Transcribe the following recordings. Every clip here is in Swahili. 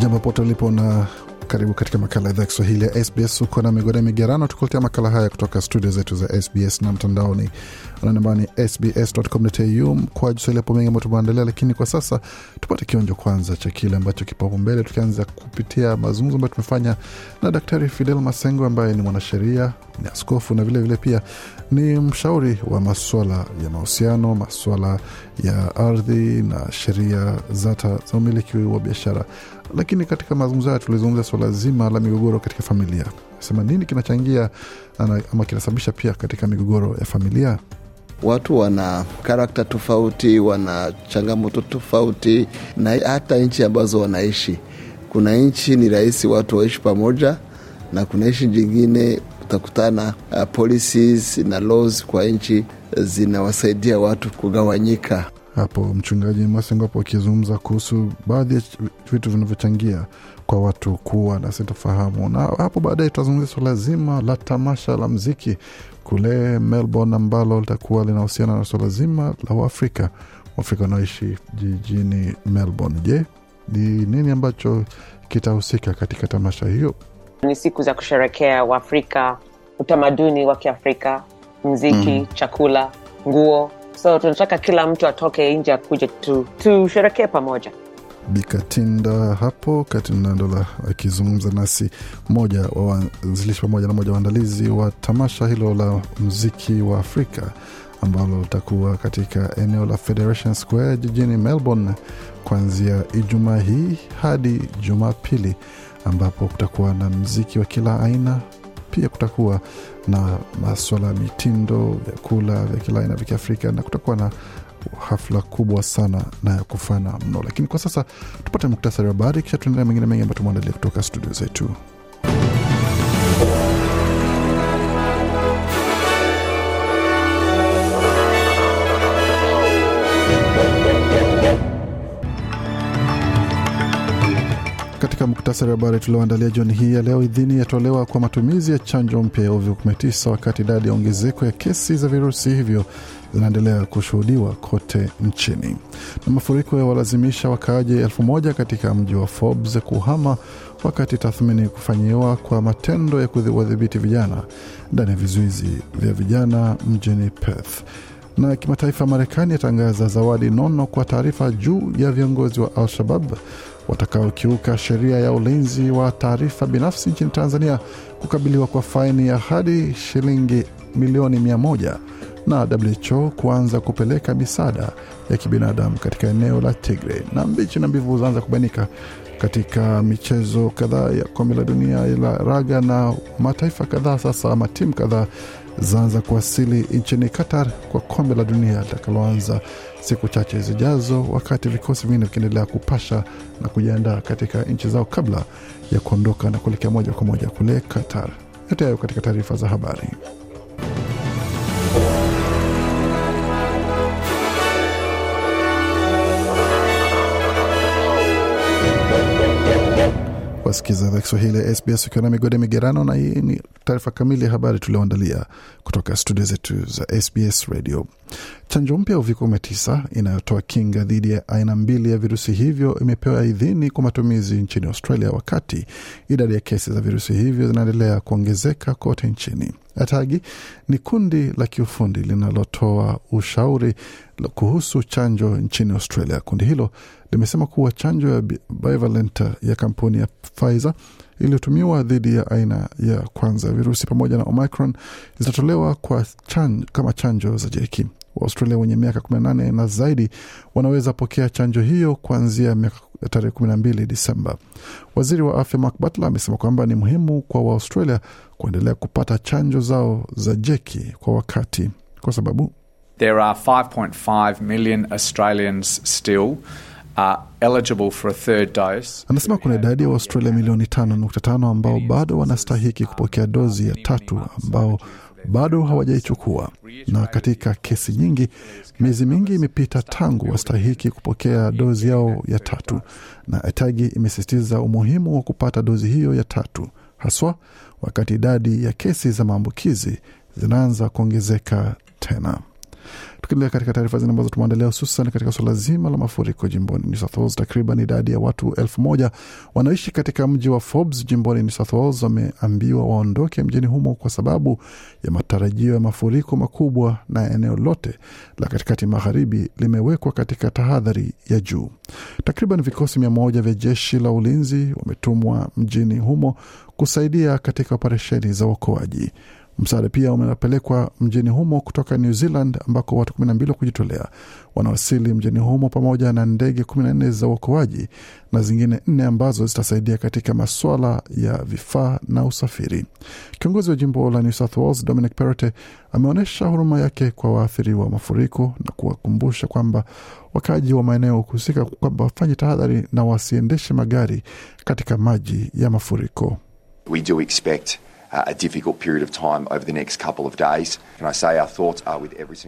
Jambo pote ulipo na karibu katika makala ya idhaa Kiswahili ya SBS. Uko na migode migerano, tukuletea makala haya kutoka studio zetu za SBS na mtandaoni ananambao ni sbs.com.au kwa Kiswahili. Hapo mengi ambayo tumeandalia, lakini kwa sasa tupate kionjo kwanza cha kile ambacho kipo tukianza kupitia mazungumzo ambayo tumefanya na Daktari Fidel Masengo ambaye ni mwanasheria, ni askofu na vilevile vile pia ni mshauri wa maswala ya mahusiano, maswala ya ardhi na sheria zata za umiliki wa biashara. Lakini katika mazungumzo hayo tulizungumza swala zima la migogoro katika familia, sema nini kinachangia ama kinasababisha pia katika migogoro ya familia. Watu wana karakta tofauti, wana changamoto tofauti, na hata nchi ambazo wanaishi. Kuna nchi ni rahisi watu waishi pamoja, na kuna nchi jingine utakutana uh, policies na laws kwa nchi zinawasaidia watu kugawanyika. Hapo mchungaji Masengo akizungumza kuhusu baadhi ya vitu vinavyochangia kwa watu kuwa na sintofahamu, na hapo baadaye tutazungumzia swala zima la tamasha la mziki kule Melbourne ambalo litakuwa linahusiana na swala zima la Waafrika Waafrika wanaoishi jijini Melbourne. Je, ni nini ambacho kitahusika katika tamasha hiyo? Ni siku za kusherekea Waafrika, utamaduni wa Kiafrika, mziki, mm. chakula, nguo. So tunataka kila mtu atoke nje akuja tu tusherekee pamoja. Bikatinda hapo Katinda Ndola akizungumza nasi, mmoja wa waanzilishi pamoja na mmoja waandalizi wa tamasha hilo la mziki wa Afrika ambalo litakuwa katika eneo la Federation Square jijini Melbourne kuanzia Ijumaa hii hadi Jumapili, ambapo kutakuwa na mziki wa kila aina. Pia kutakuwa na maswala ya mitindo, vyakula vya kila aina vya Kiafrika na kutakuwa na hafla kubwa sana na ya kufana mno. Lakini kwa sasa tupate muktasari wa habari, kisha tuendelea mengine mengi ambayo tumeandalia kutoka studio zetu. Muktasari wa habari tulioandalia jioni hii ya leo, idhini yatolewa kwa matumizi ya chanjo mpya ya uviko 19 wakati idadi ya ongezeko ya kesi za virusi hivyo zinaendelea kushuhudiwa kote nchini. Na mafuriko yawalazimisha wakaaji elfu moja katika mji wa Forbes kuhama wakati tathmini kufanyiwa kwa matendo ya kuwadhibiti vijana ndani ya vizuizi vya vijana mjini Perth. Na kimataifa, Marekani yatangaza zawadi nono kwa taarifa juu ya viongozi wa Al-Shabab watakaokiuka sheria ya ulinzi wa taarifa binafsi nchini Tanzania kukabiliwa kwa faini ya hadi shilingi milioni mia moja na WHO kuanza kupeleka misaada ya kibinadamu katika eneo la Tigray. Na mbichi na mbivu zaanza kubainika katika michezo kadhaa ya kombe la dunia la raga, na mataifa kadhaa sasa ama timu kadhaa zaanza kuwasili nchini Qatar kwa kombe la dunia litakaloanza siku chache zijazo, wakati vikosi vingine vikiendelea kupasha na kujiandaa katika nchi zao kabla ya kuondoka na kuelekea moja kwa moja kule Qatar. Yote hayo katika taarifa za habari. Wasikiza idhaa Kiswahili ya SBS ukiwa na migode migerano, na hii ni taarifa kamili ya habari tulioandalia kutoka studio zetu za SBS Radio. Chanjo mpya ya uviko 19 inayotoa kinga dhidi ya aina mbili ya virusi hivyo imepewa idhini kwa matumizi nchini Australia, wakati idadi ya kesi za virusi hivyo zinaendelea kuongezeka kote nchini. Atagi ni kundi la kiufundi linalotoa ushauri kuhusu chanjo nchini Australia. Kundi hilo limesema kuwa chanjo ya bivalent ya kampuni ya Pfizer iliyotumiwa dhidi ya aina ya kwanza ya virusi pamoja na Omicron zitatolewa kwa chanjo, kama chanjo za jeki. Waaustralia wenye miaka 18 na zaidi wanaweza pokea chanjo hiyo kuanzia tarehe 12 Disemba. Waziri wa afya Mark Butler amesema kwamba ni muhimu kwa Waaustralia kuendelea kupata chanjo zao za jeki kwa wakati, kwa sababu There are 5.5 million Australians still Anasema kuna idadi ya Waustralia milioni 5.5 ambao bado wanastahiki kupokea dozi ya tatu ambao bado hawajaichukua, na katika kesi nyingi, miezi mingi imepita tangu wastahiki kupokea dozi yao ya tatu, na Atagi imesisitiza umuhimu wa kupata dozi hiyo ya tatu, haswa wakati idadi ya kesi za maambukizi zinaanza kuongezeka tena. Tukiendelea katika taarifa zingine ambazo tumeandalia hususan katika suala zima la mafuriko jimboni New South Wales, takriban idadi ya watu elfu moja wanaoishi katika mji wa Forbes jimboni New South Wales wameambiwa waondoke mjini humo kwa sababu ya matarajio ya mafuriko makubwa, na eneo lote la katikati magharibi limewekwa katika tahadhari ya juu. Takriban vikosi mia moja vya jeshi la ulinzi wametumwa mjini humo kusaidia katika operesheni za uokoaji. Msaada pia umepelekwa mjini humo kutoka New Zealand ambako watu 12 wa kujitolea wanawasili mjini humo pamoja na ndege 14 za uokoaji na zingine nne ambazo zitasaidia katika maswala ya vifaa na usafiri. Kiongozi wa jimbo la New South Wales Dominic Perrottet ameonyesha huruma yake kwa waathiriwa wa mafuriko na kuwakumbusha kwamba wakaaji wa maeneo husika kwamba wafanye tahadhari na wasiendeshe magari katika maji ya mafuriko. We do expect uh,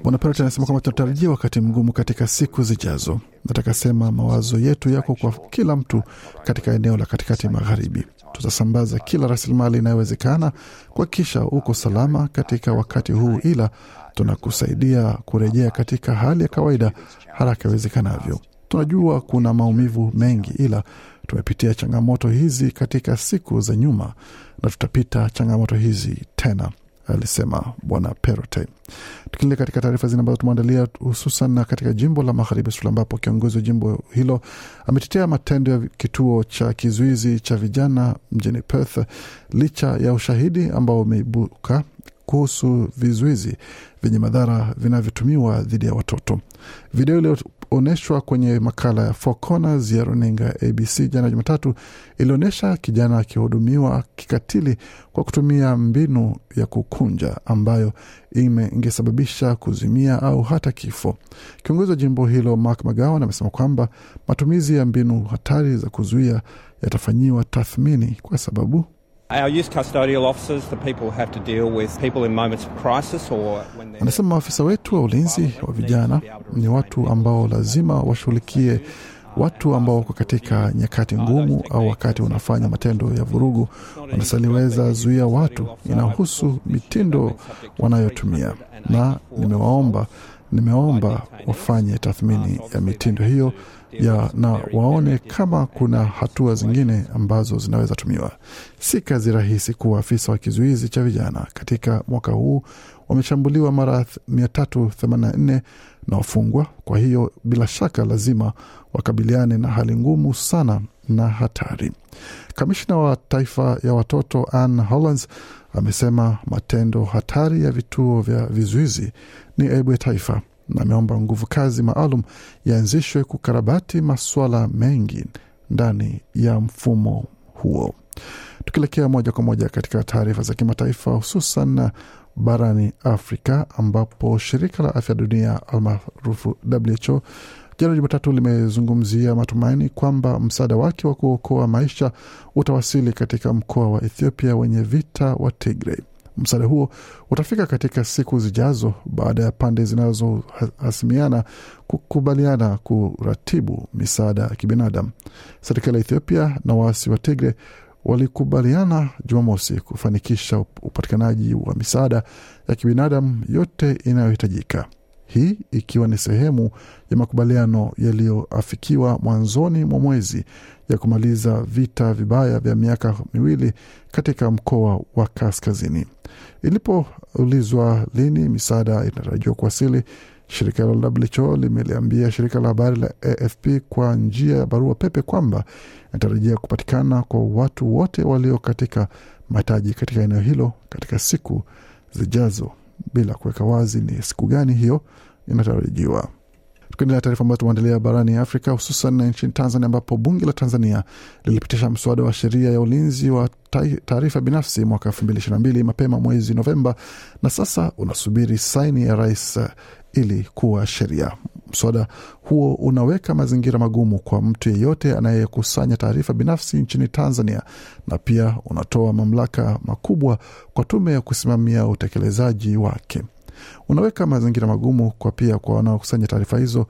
Bwana anasema kwamba tunatarajia wakati mgumu katika siku zijazo. Nataka sema mawazo yetu yako kwa kila mtu katika eneo la katikati magharibi. Tutasambaza kila rasilimali inayowezekana kuhakikisha uko salama katika wakati huu, ila tunakusaidia kurejea katika hali ya kawaida haraka iwezekanavyo. Tunajua kuna maumivu mengi, ila tumepitia changamoto hizi katika siku za nyuma na tutapita changamoto hizi tena, alisema Bwana Perote. Tukiendelea katika taarifa zingine ambazo tumeandalia, hususan katika jimbo la magharibi Australia, ambapo kiongozi wa jimbo hilo ametetea matendo ya kituo cha kizuizi cha vijana mjini Perth licha ya ushahidi ambao umeibuka kuhusu vizuizi vyenye madhara vinavyotumiwa dhidi ya watoto. Video iliyoonyeshwa kwenye makala ya Four Corners ya runinga ABC jana Jumatatu ilionyesha kijana akihudumiwa kikatili kwa kutumia mbinu ya kukunja ambayo ingesababisha kuzimia au hata kifo. Kiongozi wa jimbo hilo Mark McGowan amesema kwamba matumizi ya mbinu hatari za kuzuia yatafanyiwa tathmini kwa sababu Our youth custodial officers, the people who have to deal with people in moments of crisis or when Anasema maafisa wetu wa ulinzi wa vijana ni watu ambao lazima washughulikie watu ambao wako katika nyakati ngumu au wakati wanafanya matendo ya vurugu, wanasaliweza zuia watu. Inahusu mitindo wanayotumia, na nimewaomba nimeomba wafanye tathmini ya mitindo hiyo ya na waone kama kuna hatua zingine ambazo zinaweza tumiwa. Si kazi rahisi kuwa afisa wa kizuizi cha vijana. Katika mwaka huu wameshambuliwa mara 384 na wafungwa. Kwa hiyo bila shaka lazima wakabiliane na hali ngumu sana na hatari. Kamishna wa taifa ya watoto Ann Hollands amesema matendo hatari ya vituo vya vizuizi ni aibu ya taifa na ameomba nguvu kazi maalum yaanzishwe kukarabati masuala mengi ndani ya mfumo huo. Tukielekea moja kwa moja katika taarifa za kimataifa, hususan barani Afrika ambapo shirika la afya dunia almaarufu WHO jana Jumatatu limezungumzia matumaini kwamba msaada wake wa kuokoa maisha utawasili katika mkoa wa Ethiopia wenye vita wa Tigray. Msaada huo utafika katika siku zijazo baada ya pande zinazohasimiana kukubaliana kuratibu misaada ya kibinadamu. Serikali ya Ethiopia na waasi wa Tigre walikubaliana Jumamosi kufanikisha upatikanaji wa misaada ya kibinadamu yote inayohitajika, hii ikiwa ni sehemu ya makubaliano yaliyoafikiwa mwanzoni mwa mwezi ya kumaliza vita vibaya vya miaka miwili katika mkoa wa kaskazini. Ilipoulizwa lini misaada inatarajiwa kuwasili, shirika la WHO limeliambia shirika la habari la AFP kwa njia ya barua pepe kwamba inatarajia kupatikana kwa watu wote walio katika mahitaji katika eneo hilo katika siku zijazo, bila kuweka wazi ni siku gani hiyo inatarajiwa. Tukiendelea taarifa ambayo tumeandalia barani Afrika, hususan nchini Tanzania, ambapo bunge la Tanzania lilipitisha mswada wa sheria ya ulinzi wa taarifa binafsi mwaka elfu mbili ishirini na mbili mapema mwezi Novemba, na sasa unasubiri saini ya rais ili kuwa sheria. Mswada huo unaweka mazingira magumu kwa mtu yeyote anayekusanya taarifa binafsi nchini Tanzania na pia unatoa mamlaka makubwa kwa tume ya kusimamia utekelezaji wake. Unaweka mazingira magumu kwa pia kwa wanaokusanya taarifa hizo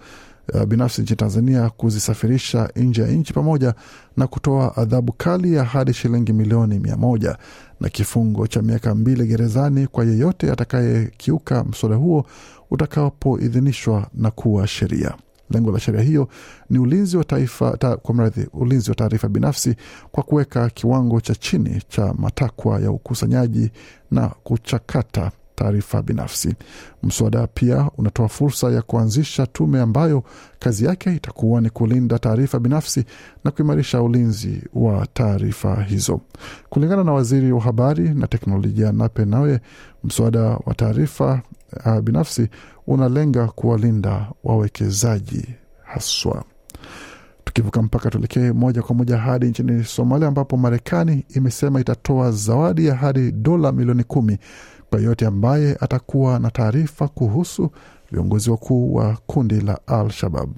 uh, binafsi nchini Tanzania kuzisafirisha nje ya nchi pamoja na kutoa adhabu kali ya hadi shilingi milioni mia moja na kifungo cha miaka mbili gerezani kwa yeyote atakayekiuka mswada huo utakapoidhinishwa na kuwa sheria. Lengo la sheria hiyo ni ulinzi wa taifa ta, kwa mradhi, ulinzi wa taarifa binafsi kwa kuweka kiwango cha chini cha matakwa ya ukusanyaji na kuchakata taarifa binafsi. Mswada pia unatoa fursa ya kuanzisha tume ambayo kazi yake itakuwa ni kulinda taarifa binafsi na kuimarisha ulinzi wa taarifa hizo. Kulingana na waziri wa habari na teknolojia Nape Nnauye, mswada wa taarifa uh, binafsi unalenga kuwalinda wawekezaji haswa. Tukivuka mpaka tuelekee moja kwa moja hadi nchini Somalia ambapo Marekani imesema itatoa zawadi ya hadi dola milioni kumi kwa yeyote ambaye atakuwa na taarifa kuhusu viongozi wakuu wa kundi la Al Shabab.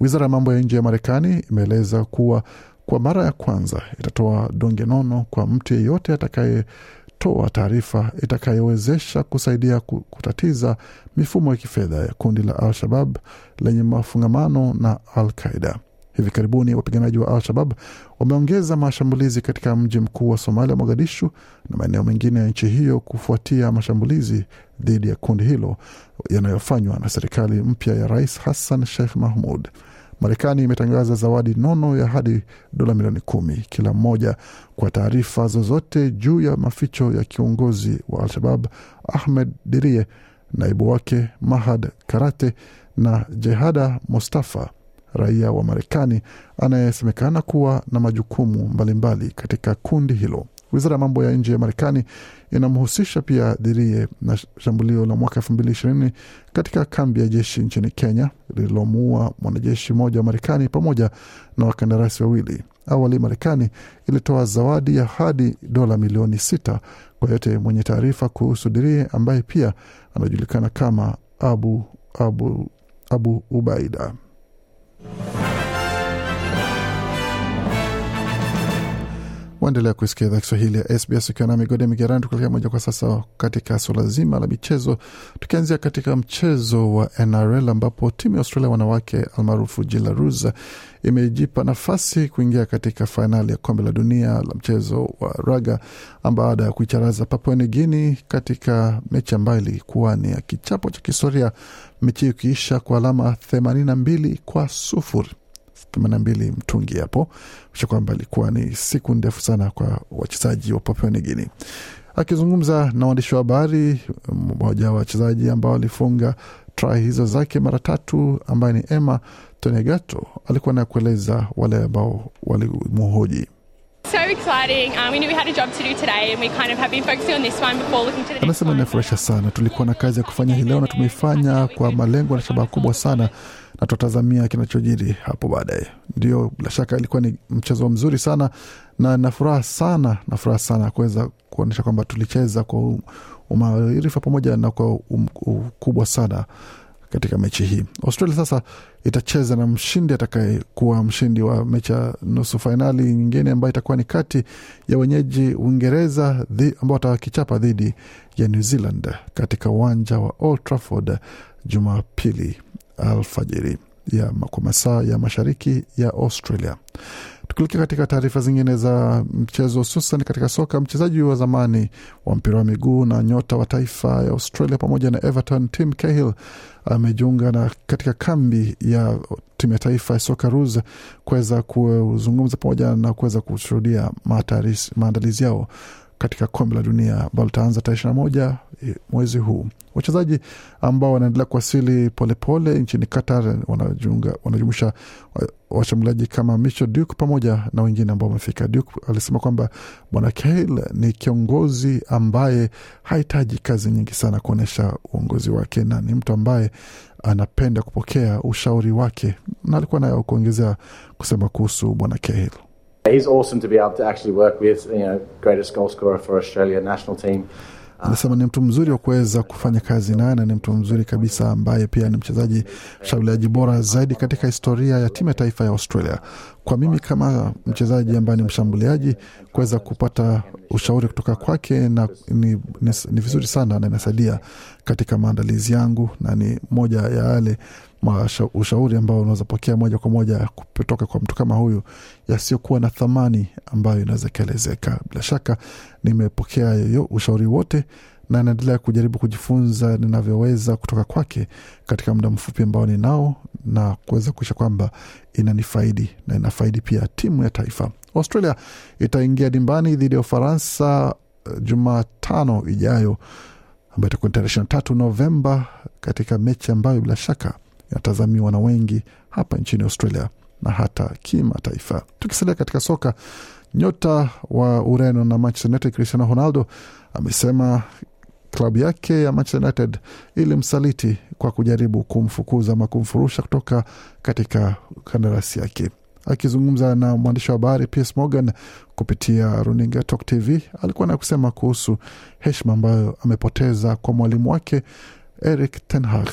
Wizara ya mambo ya nje ya Marekani imeeleza kuwa kwa mara ya kwanza itatoa donge nono kwa mtu yeyote atakayetoa taarifa itakayowezesha kusaidia kutatiza mifumo ya kifedha ya kundi la Al Shabab lenye mafungamano na Al Qaida. Hivi karibuni wapiganaji wa Al-Shabab wameongeza mashambulizi katika mji mkuu wa Somalia, Mogadishu, na maeneo mengine ya nchi hiyo kufuatia mashambulizi dhidi ya kundi hilo yanayofanywa na serikali mpya ya Rais Hassan Sheikh Mahmud. Marekani imetangaza zawadi nono ya hadi dola milioni kumi kila mmoja kwa taarifa zozote juu ya maficho ya kiongozi wa Al-Shabab Ahmed Dirie, naibu wake Mahad Karate na Jehada Mustafa raia wa Marekani anayesemekana kuwa na majukumu mbalimbali mbali katika kundi hilo. Wizara ya mambo ya nje ya Marekani inamhusisha pia Dhirie na shambulio la mwaka elfu mbili ishirini katika kambi ya jeshi nchini Kenya lililomuua mwanajeshi mmoja wa Marekani pamoja na wakandarasi wawili. Awali Marekani ilitoa zawadi ya hadi dola milioni sita kwa yote mwenye taarifa kuhusu Dirie ambaye pia anajulikana kama Abu, Abu, Abu Ubaida. Bye. Waendelea kuisikia idhaa Kiswahili ya SBS ukiwa na migode migerani, tukuelekea moja kwa sasa katika suala zima la michezo, tukianzia katika mchezo wa NRL ambapo timu ya Australia wanawake almaarufu Jillaroos imejipa nafasi kuingia katika fainali ya kombe la dunia la mchezo wa raga baada ya kuicharaza Papua Guinea katika mechi ambayo ilikuwa ni ya kichapo cha kihistoria, mechi hiyo ikiisha kwa alama themanini na mbili kwa sufuri themanini na mbili mtungi hapo sha kwamba ilikuwa ni siku ndefu sana kwa wachezaji wa Papua Nigini. Akizungumza na waandishi wa habari, mmoja wa wachezaji ambao alifunga try hizo zake mara tatu ambaye ni Emma Tonegato alikuwa na kueleza wale ambao exciting. Um, we knew we had a job to do today and we kind of have been focusing on this one before looking to the next Anasema inafurahisha sana, tulikuwa na kazi ya kufanya hii leo na tumeifanya kwa malengo na shabaha kubwa sana, na tutatazamia kinachojiri hapo baadaye. Ndio, bila shaka ilikuwa ni mchezo mzuri sana, na na furaha sana, na furaha sana kuweza kuonyesha kwamba tulicheza kwa umaarifa pamoja na kwa ukubwa sana katika mechi hii. Australia sasa itacheza na mshindi atakayekuwa mshindi wa mechi ya nusu fainali nyingine ambayo itakuwa ni kati ya wenyeji Uingereza ambao watakichapa dhidi ya New Zealand katika uwanja wa Old Trafford Jumapili alfajiri ya kwa masaa ya mashariki ya Australia. Tukielekea katika taarifa zingine za mchezo hususan katika soka, mchezaji wa zamani wa mpira wa miguu na nyota wa taifa ya Australia pamoja na Everton Tim Cahill amejiunga na katika kambi ya timu ya taifa ya Socceroos kuweza kuzungumza pamoja na kuweza kushuhudia maandalizi yao katika kombe la dunia ambalo litaanza tarehe ishirini na moja mwezi huu. Wachezaji ambao wanaendelea kuwasili polepole nchini Qatar wanajumuisha washambuliaji kama Micho Duke pamoja na wengine ambao wamefika. Duke alisema kwamba bwana Cahill ni kiongozi ambaye hahitaji kazi nyingi sana kuonyesha uongozi wake na ni mtu ambaye anapenda kupokea ushauri wake, na alikuwa nayo kuongezea kusema kuhusu bwana Cahill. He's awesome to be able to actually work with, you know, greatest goal scorer for Australia national team. anasema ni mtu mzuri wa kuweza kufanya kazi naye na ni mtu mzuri kabisa ambaye pia ni mchezaji mshambuliaji bora zaidi katika historia ya timu ya taifa ya Australia. Kwa mimi kama mchezaji ambaye ni mshambuliaji, kuweza kupata ushauri kutoka kwake na ni, ni, ni vizuri sana na inasaidia katika maandalizi yangu, na ni moja ya yale ushauri ambao unaweza pokea moja kwa moja kutoka kwa mtu kama huyu yasiokuwa na thamani ambayo inaweza ikaelezeka. Bila shaka nimepokea yoyo ushauri wote na naendelea kujaribu kujifunza ninavyoweza kutoka kwake katika muda mfupi ambao ninao na kuweza kuisha kwamba inanifaidi na inafaidi pia timu ya taifa. Australia itaingia dimbani dhidi ya Ufaransa eh, Jumatano ijayo ambayo itakuwa tarehe ishirini tatu Novemba katika mechi ambayo bila shaka inatazamiwa na wengi hapa nchini Australia na hata kimataifa. Tukisalia katika soka, nyota wa Ureno na Manchester United Cristiano Ronaldo amesema klabu yake ya Manchester United ilimsaliti kwa kujaribu kumfukuza ama kumfurusha kutoka katika kandarasi yake. Akizungumza na mwandishi wa habari Piers Morgan kupitia runinga Talk TV, alikuwa na kusema kuhusu heshima ambayo amepoteza kwa mwalimu wake Eric Ten Hag.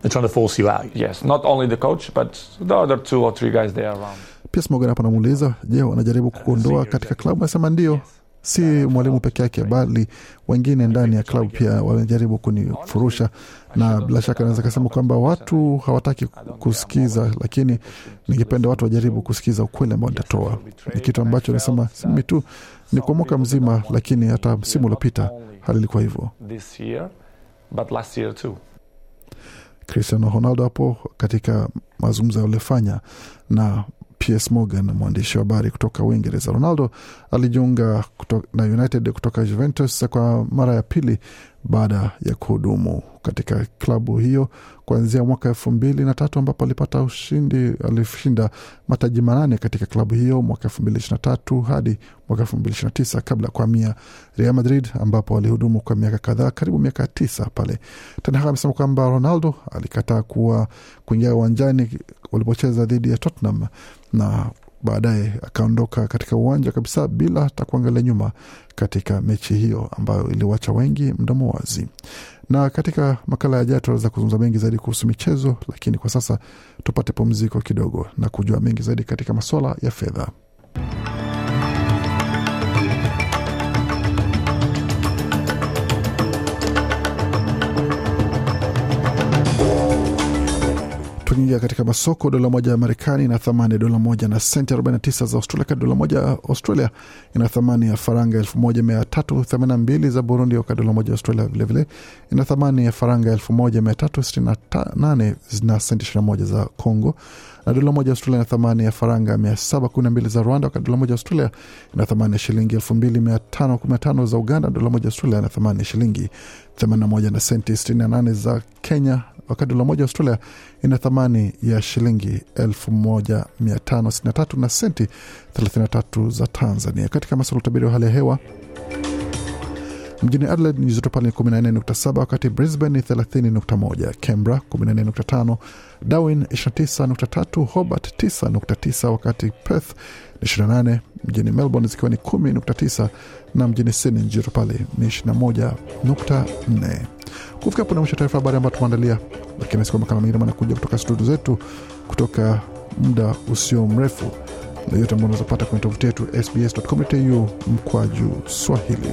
They're trying to force you out. Yes, not only the coach, but the other two or three guys there around. Pia Smogan hapa namuuliza, je, wanajaribu kukuondoa katika klabu? Anasema ndio, si mwalimu peke yake, bali wengine ndani ya klabu pia wanajaribu kunifurusha, na bila shaka naweza kasema kwamba watu hawataki kusikiza, lakini ningependa watu wajaribu kusikiza ukweli ambao nitatoa. Ni kitu ambacho nasema si mimi tu, ni kwa mwaka mzima, lakini hata msimu uliopita hali ilikuwa hivyo. Cristiano Ronaldo hapo katika mazungumzo yaliyofanya na PS Morgan, mwandishi wa habari kutoka Uingereza. Ronaldo alijiunga na United kutoka Juventus kwa mara ya pili baada ya kuhudumu katika klabu hiyo kuanzia mwaka elfu mbili na tatu ambapo alipata ushindi, alishinda mataji manane katika klabu hiyo mwaka elfu mbili ishirini tatu hadi mwaka elfu mbili ishirini na tisa kabla ya kuhamia Real Madrid ambapo alihudumu kwa miaka kadhaa, karibu miaka tisa pale. Ten amesema kwamba Ronaldo alikataa kuwa kuingia uwanjani walipocheza dhidi ya Tottenham na baadaye akaondoka katika uwanja kabisa bila hata kuangalia nyuma katika mechi hiyo ambayo iliwacha wengi mdomo wazi. Na katika makala ya jaa tunaweza kuzungumza mengi zaidi kuhusu michezo, lakini kwa sasa tupate pumziko kidogo na kujua mengi zaidi katika masuala ya fedha. Tukiingia katika masoko, dola moja ya Marekani ina thamani ya dola moja na senti 49 za Australia. Dola moja ya Australia ina thamani ya faranga 1382 za Burundi, wakati dola moja ya Australia vilevile ina thamani ya faranga 1368 na senti 21 za Congo, na dola moja ya Australia ina thamani ya faranga 712 za Rwanda, wakati dola moja ya Australia ina thamani ya shilingi 2515 za Uganda. Dola moja ya Australia ina thamani ya shilingi 81 na senti 68 za Kenya, wakati dola moja Australia ina thamani ya shilingi 1563 na senti 33 za Tanzania. Katika masuala utabiri wa hali ya hewa mjini Adelaide ni joto pale ni 14.7, wakati Brisbane ni 30.1, Canberra 14.5, Darwin 29.3, Hobart 9.9, wakati Perth ni 28, mjini Melbourne zikiwa ni 10.9 na mjini Sydney joto pale ni 21.4. Kufika hapo na mwisho taarifa habari ambayo tumeandalia, lakini nasi makala mengine manakuja kutoka studio zetu kutoka muda usio mrefu, na yote ambao unazopata kwenye tovuti yetu sbs.com.au mkwaju Swahili.